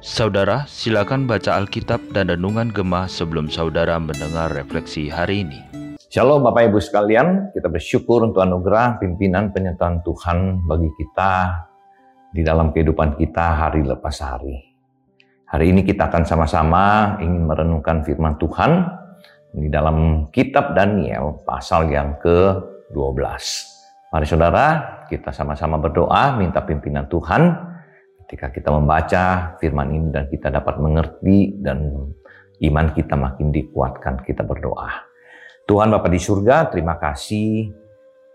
Saudara, silakan baca Alkitab dan Renungan Gemah sebelum saudara mendengar refleksi hari ini. Shalom Bapak Ibu sekalian, kita bersyukur untuk anugerah pimpinan penyertaan Tuhan bagi kita di dalam kehidupan kita hari lepas hari. Hari ini kita akan sama-sama ingin merenungkan firman Tuhan di dalam kitab Daniel pasal yang ke-12. Mari saudara, kita sama-sama berdoa minta pimpinan Tuhan Ketika kita membaca firman ini dan kita dapat mengerti dan iman kita makin dikuatkan, kita berdoa. Tuhan Bapa di surga, terima kasih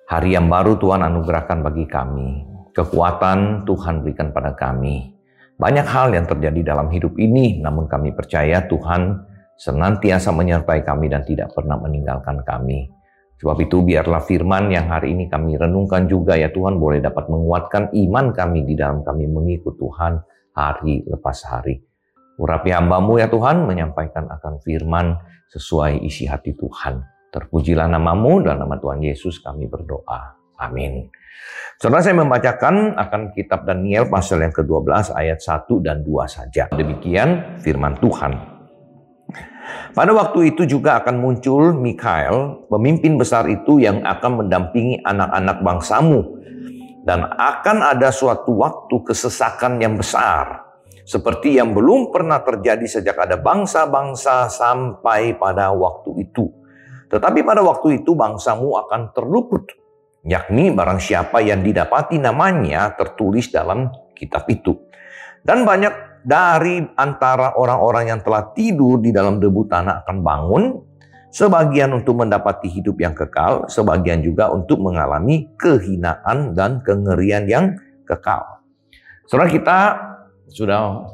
hari yang baru Tuhan anugerahkan bagi kami. Kekuatan Tuhan berikan pada kami. Banyak hal yang terjadi dalam hidup ini, namun kami percaya Tuhan senantiasa menyertai kami dan tidak pernah meninggalkan kami. Sebab itu biarlah firman yang hari ini kami renungkan juga ya Tuhan boleh dapat menguatkan iman kami di dalam kami mengikut Tuhan hari lepas hari. Urapi hambamu ya Tuhan menyampaikan akan firman sesuai isi hati Tuhan. Terpujilah namamu dan nama Tuhan Yesus kami berdoa. Amin. Saudara saya membacakan akan kitab Daniel pasal yang ke-12 ayat 1 dan 2 saja. Demikian firman Tuhan. Pada waktu itu juga akan muncul Mikael, pemimpin besar itu yang akan mendampingi anak-anak bangsamu. Dan akan ada suatu waktu kesesakan yang besar. Seperti yang belum pernah terjadi sejak ada bangsa-bangsa sampai pada waktu itu. Tetapi pada waktu itu bangsamu akan terluput. Yakni barang siapa yang didapati namanya tertulis dalam kitab itu. Dan banyak dari antara orang-orang yang telah tidur di dalam debu tanah akan bangun, sebagian untuk mendapati hidup yang kekal, sebagian juga untuk mengalami kehinaan dan kengerian yang kekal. Saudara kita sudah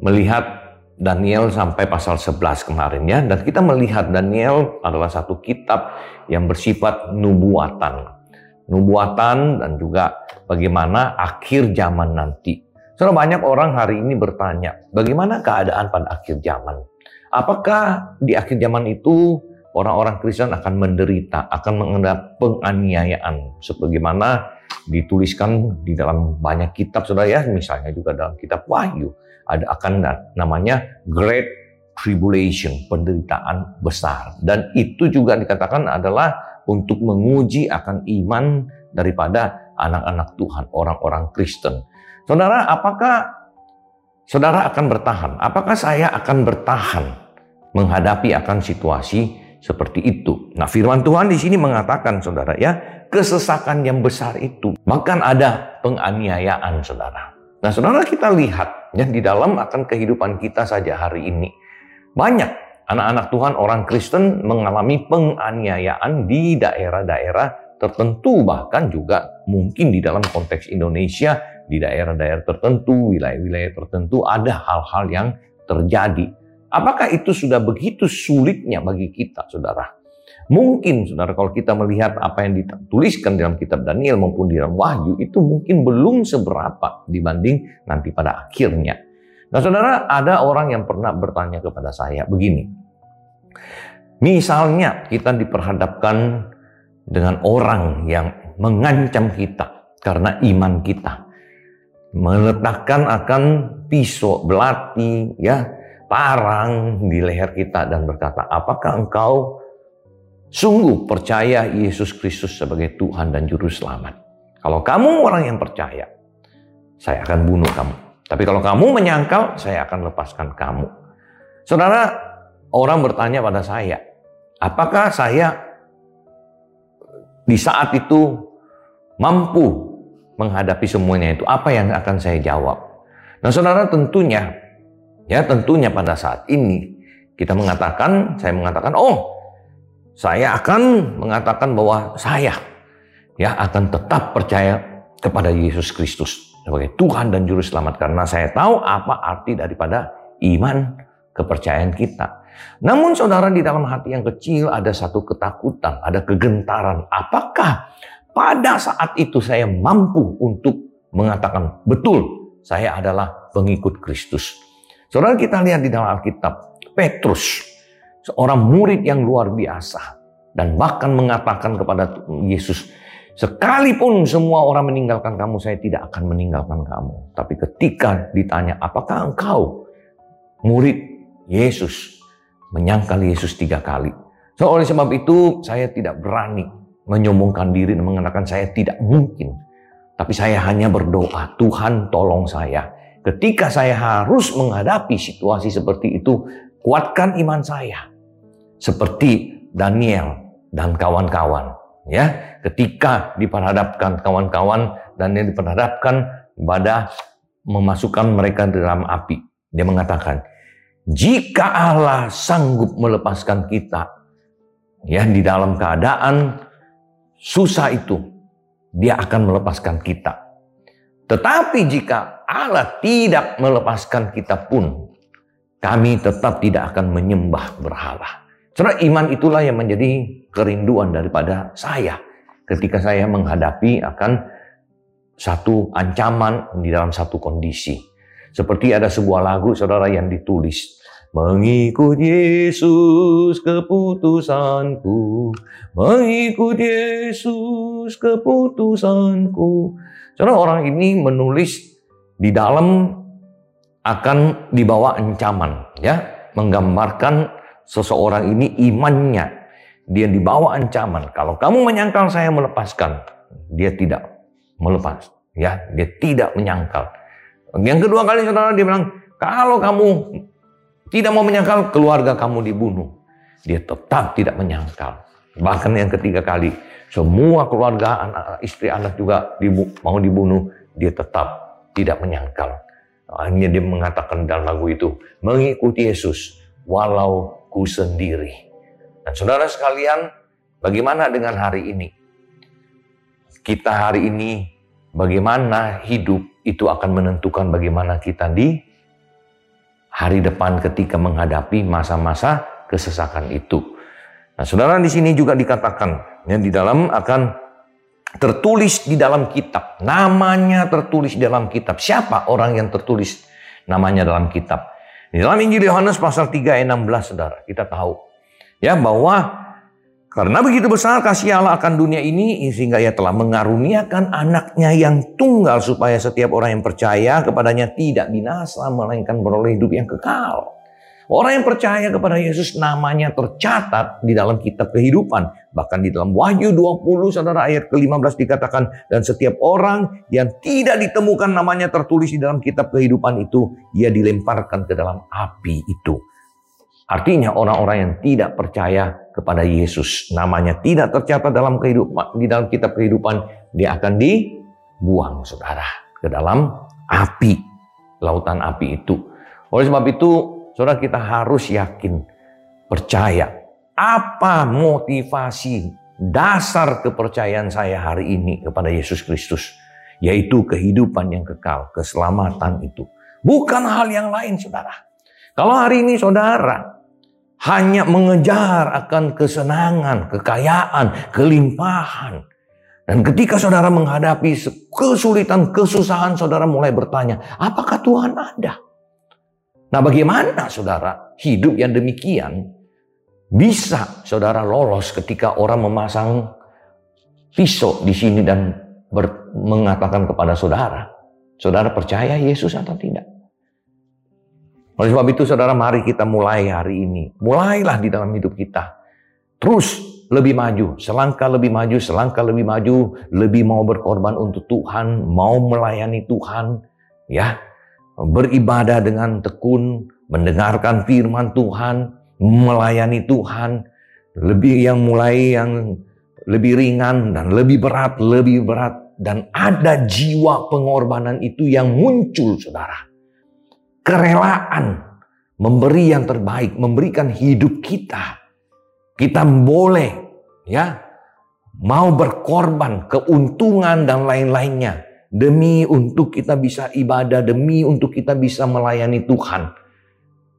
melihat Daniel sampai pasal 11 kemarin ya dan kita melihat Daniel adalah satu kitab yang bersifat nubuatan. Nubuatan dan juga bagaimana akhir zaman nanti. Soalnya banyak orang hari ini bertanya, bagaimana keadaan pada akhir zaman? Apakah di akhir zaman itu orang-orang Kristen akan menderita, akan mengendapat penganiayaan sebagaimana dituliskan di dalam banyak kitab saudara ya, misalnya juga dalam kitab Wahyu ada akan namanya Great Tribulation, penderitaan besar. Dan itu juga dikatakan adalah untuk menguji akan iman daripada anak-anak Tuhan, orang-orang Kristen. Saudara, apakah saudara akan bertahan? Apakah saya akan bertahan menghadapi akan situasi seperti itu? Nah, firman Tuhan di sini mengatakan, saudara, ya, kesesakan yang besar itu, bahkan ada penganiayaan, saudara. Nah, saudara kita lihat ya di dalam akan kehidupan kita saja hari ini. Banyak anak-anak Tuhan orang Kristen mengalami penganiayaan di daerah-daerah tertentu bahkan juga mungkin di dalam konteks Indonesia di daerah-daerah tertentu, wilayah-wilayah tertentu ada hal-hal yang terjadi. Apakah itu sudah begitu sulitnya bagi kita, saudara? Mungkin, saudara, kalau kita melihat apa yang dituliskan dalam kitab Daniel maupun di dalam Wahyu, itu mungkin belum seberapa dibanding nanti pada akhirnya. Nah, saudara, ada orang yang pernah bertanya kepada saya begini. Misalnya kita diperhadapkan dengan orang yang mengancam kita karena iman kita. Meletakkan akan pisau belati ya parang di leher kita dan berkata apakah engkau sungguh percaya Yesus Kristus sebagai Tuhan dan juru selamat? Kalau kamu orang yang percaya saya akan bunuh kamu. Tapi kalau kamu menyangkal saya akan lepaskan kamu. Saudara orang bertanya pada saya apakah saya di saat itu mampu menghadapi semuanya itu? Apa yang akan saya jawab? Nah, saudara tentunya, ya tentunya pada saat ini kita mengatakan, saya mengatakan, oh, saya akan mengatakan bahwa saya ya akan tetap percaya kepada Yesus Kristus sebagai Tuhan dan Juru Selamat karena saya tahu apa arti daripada iman kepercayaan kita. Namun saudara di dalam hati yang kecil ada satu ketakutan, ada kegentaran. Apakah pada saat itu saya mampu untuk mengatakan betul saya adalah pengikut Kristus. Saudara kita lihat di dalam Alkitab, Petrus, seorang murid yang luar biasa dan bahkan mengatakan kepada Yesus, Sekalipun semua orang meninggalkan kamu, saya tidak akan meninggalkan kamu. Tapi ketika ditanya, apakah engkau murid Yesus? Menyangkal Yesus tiga kali. So, oleh sebab itu, saya tidak berani menyombongkan diri dan mengatakan saya tidak mungkin. Tapi saya hanya berdoa, Tuhan tolong saya. Ketika saya harus menghadapi situasi seperti itu, kuatkan iman saya. Seperti Daniel dan kawan-kawan. Ya, ketika diperhadapkan kawan-kawan dan yang diperhadapkan pada memasukkan mereka dalam api. Dia mengatakan, jika Allah sanggup melepaskan kita ya di dalam keadaan susah itu, dia akan melepaskan kita. Tetapi jika Allah tidak melepaskan kita pun, kami tetap tidak akan menyembah berhala. Karena iman itulah yang menjadi kerinduan daripada saya ketika saya menghadapi akan satu ancaman di dalam satu kondisi. Seperti ada sebuah lagu saudara yang ditulis. Mengikut Yesus keputusanku. Mengikut Yesus keputusanku. Saudara orang ini menulis di dalam akan dibawa ancaman. ya Menggambarkan seseorang ini imannya. Dia dibawa ancaman. Kalau kamu menyangkal saya melepaskan, dia tidak melepas. Ya, dia tidak menyangkal. Yang kedua kali saudara dia bilang, kalau kamu tidak mau menyangkal, keluarga kamu dibunuh. Dia tetap tidak menyangkal. Bahkan yang ketiga kali, semua keluarga, anak, istri, anak juga dibu mau dibunuh, dia tetap tidak menyangkal. Hanya dia mengatakan dalam lagu itu, mengikuti Yesus walau ku sendiri. Dan saudara sekalian, bagaimana dengan hari ini? Kita hari ini, bagaimana hidup itu akan menentukan bagaimana kita di hari depan ketika menghadapi masa-masa kesesakan itu. Nah, saudara di sini juga dikatakan yang di dalam akan tertulis di dalam kitab. Namanya tertulis di dalam kitab. Siapa orang yang tertulis namanya dalam kitab? Di dalam Injil Yohanes pasal 3 ayat 16 Saudara, kita tahu ya bahwa karena begitu besar kasih Allah akan dunia ini sehingga ia telah mengaruniakan anaknya yang tunggal supaya setiap orang yang percaya kepadanya tidak binasa melainkan beroleh hidup yang kekal. Orang yang percaya kepada Yesus namanya tercatat di dalam kitab kehidupan. Bahkan di dalam Wahyu 20 saudara ayat ke-15 dikatakan. Dan setiap orang yang tidak ditemukan namanya tertulis di dalam kitab kehidupan itu. Ia dilemparkan ke dalam api itu. Artinya orang-orang yang tidak percaya kepada Yesus. Namanya tidak tercatat dalam kehidupan, di dalam kitab kehidupan. Dia akan dibuang saudara ke dalam api. Lautan api itu. Oleh sebab itu Saudara kita harus yakin, percaya. Apa motivasi dasar kepercayaan saya hari ini kepada Yesus Kristus? Yaitu kehidupan yang kekal, keselamatan itu. Bukan hal yang lain saudara. Kalau hari ini saudara hanya mengejar akan kesenangan, kekayaan, kelimpahan. Dan ketika saudara menghadapi kesulitan, kesusahan, saudara mulai bertanya, apakah Tuhan ada? Nah bagaimana saudara hidup yang demikian bisa saudara lolos ketika orang memasang pisau di sini dan mengatakan kepada saudara, saudara percaya Yesus atau tidak? Oleh sebab itu saudara mari kita mulai hari ini. Mulailah di dalam hidup kita. Terus lebih maju, selangkah lebih maju, selangkah lebih maju, lebih mau berkorban untuk Tuhan, mau melayani Tuhan, ya beribadah dengan tekun, mendengarkan firman Tuhan, melayani Tuhan, lebih yang mulai yang lebih ringan dan lebih berat, lebih berat dan ada jiwa pengorbanan itu yang muncul Saudara. Kerelaan memberi yang terbaik, memberikan hidup kita. Kita boleh ya mau berkorban keuntungan dan lain-lainnya demi untuk kita bisa ibadah, demi untuk kita bisa melayani Tuhan.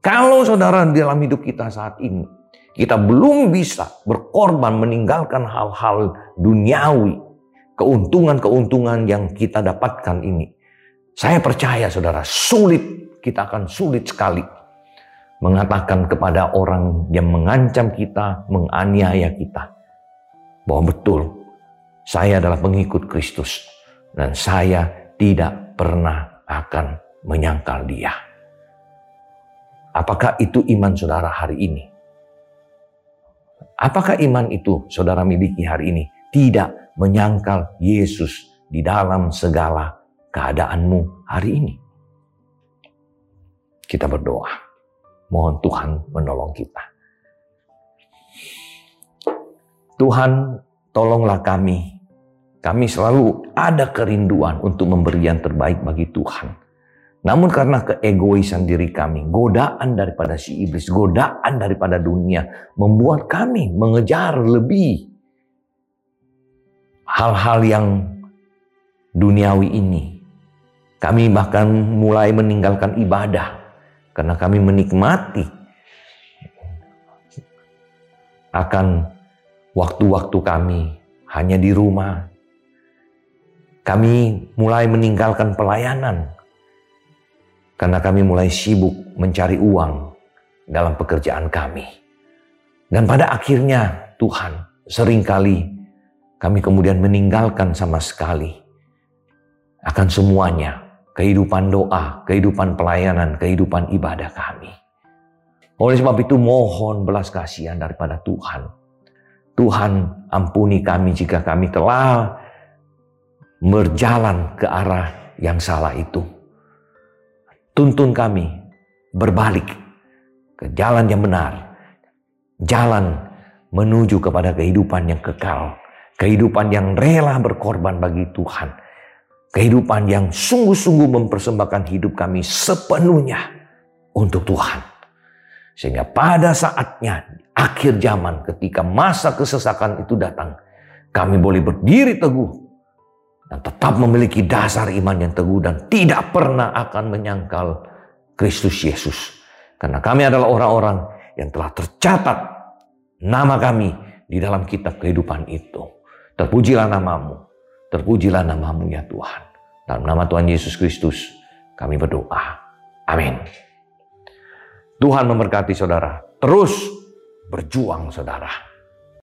Kalau saudara dalam hidup kita saat ini, kita belum bisa berkorban meninggalkan hal-hal duniawi, keuntungan-keuntungan yang kita dapatkan ini. Saya percaya saudara, sulit, kita akan sulit sekali mengatakan kepada orang yang mengancam kita, menganiaya kita, bahwa betul saya adalah pengikut Kristus dan saya tidak pernah akan menyangkal dia. Apakah itu iman saudara hari ini? Apakah iman itu saudara miliki hari ini? Tidak menyangkal Yesus di dalam segala keadaanmu hari ini. Kita berdoa. Mohon Tuhan menolong kita. Tuhan, tolonglah kami. Kami selalu ada kerinduan untuk memberi yang terbaik bagi Tuhan. Namun karena keegoisan diri kami, godaan daripada si iblis, godaan daripada dunia, membuat kami mengejar lebih hal-hal yang duniawi ini. Kami bahkan mulai meninggalkan ibadah karena kami menikmati akan waktu-waktu kami hanya di rumah. Kami mulai meninggalkan pelayanan karena kami mulai sibuk mencari uang dalam pekerjaan kami. Dan pada akhirnya Tuhan sering kali kami kemudian meninggalkan sama sekali akan semuanya kehidupan doa, kehidupan pelayanan, kehidupan ibadah kami. Oleh sebab itu mohon belas kasihan daripada Tuhan. Tuhan ampuni kami jika kami telah berjalan ke arah yang salah itu tuntun kami berbalik ke jalan yang benar, jalan menuju kepada kehidupan yang kekal, kehidupan yang rela berkorban bagi Tuhan, kehidupan yang sungguh-sungguh mempersembahkan hidup kami sepenuhnya untuk Tuhan. Sehingga pada saatnya akhir zaman ketika masa kesesakan itu datang, kami boleh berdiri teguh dan tetap memiliki dasar iman yang teguh dan tidak pernah akan menyangkal Kristus Yesus. Karena kami adalah orang-orang yang telah tercatat nama kami di dalam kitab kehidupan itu. Terpujilah namamu, terpujilah namamu ya Tuhan. Dalam nama Tuhan Yesus Kristus kami berdoa. Amin. Tuhan memberkati saudara. Terus berjuang saudara.